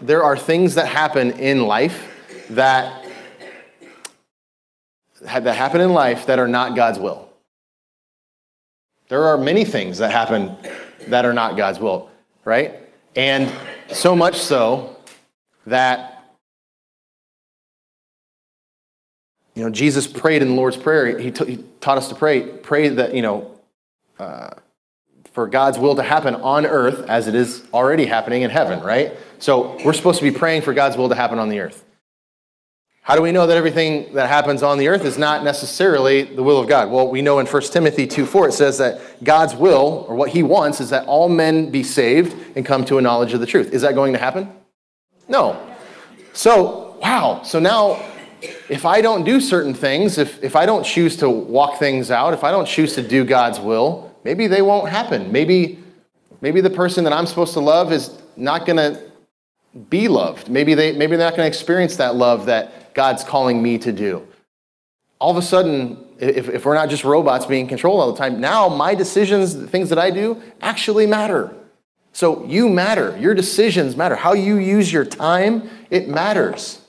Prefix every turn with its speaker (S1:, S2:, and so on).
S1: there are things that happen in life that that happen in life that are not God's will. There are many things that happen that are not God's will, right? And so much so that you know Jesus prayed in the Lord's prayer. He, t- he taught us to pray, pray that you know uh, for God's will to happen on earth as it is already happening in heaven, right? So we're supposed to be praying for God's will to happen on the earth. How do we know that everything that happens on the earth is not necessarily the will of God? Well, we know in 1 Timothy 2 4, it says that God's will, or what he wants, is that all men be saved and come to a knowledge of the truth. Is that going to happen? No. So, wow. So now, if I don't do certain things, if, if I don't choose to walk things out, if I don't choose to do God's will, maybe they won't happen. Maybe, maybe the person that I'm supposed to love is not going to be loved. Maybe, they, maybe they're not going to experience that love that God's calling me to do. All of a sudden, if, if we're not just robots being controlled all the time, now my decisions, the things that I do, actually matter. So you matter. Your decisions matter. How you use your time, it matters.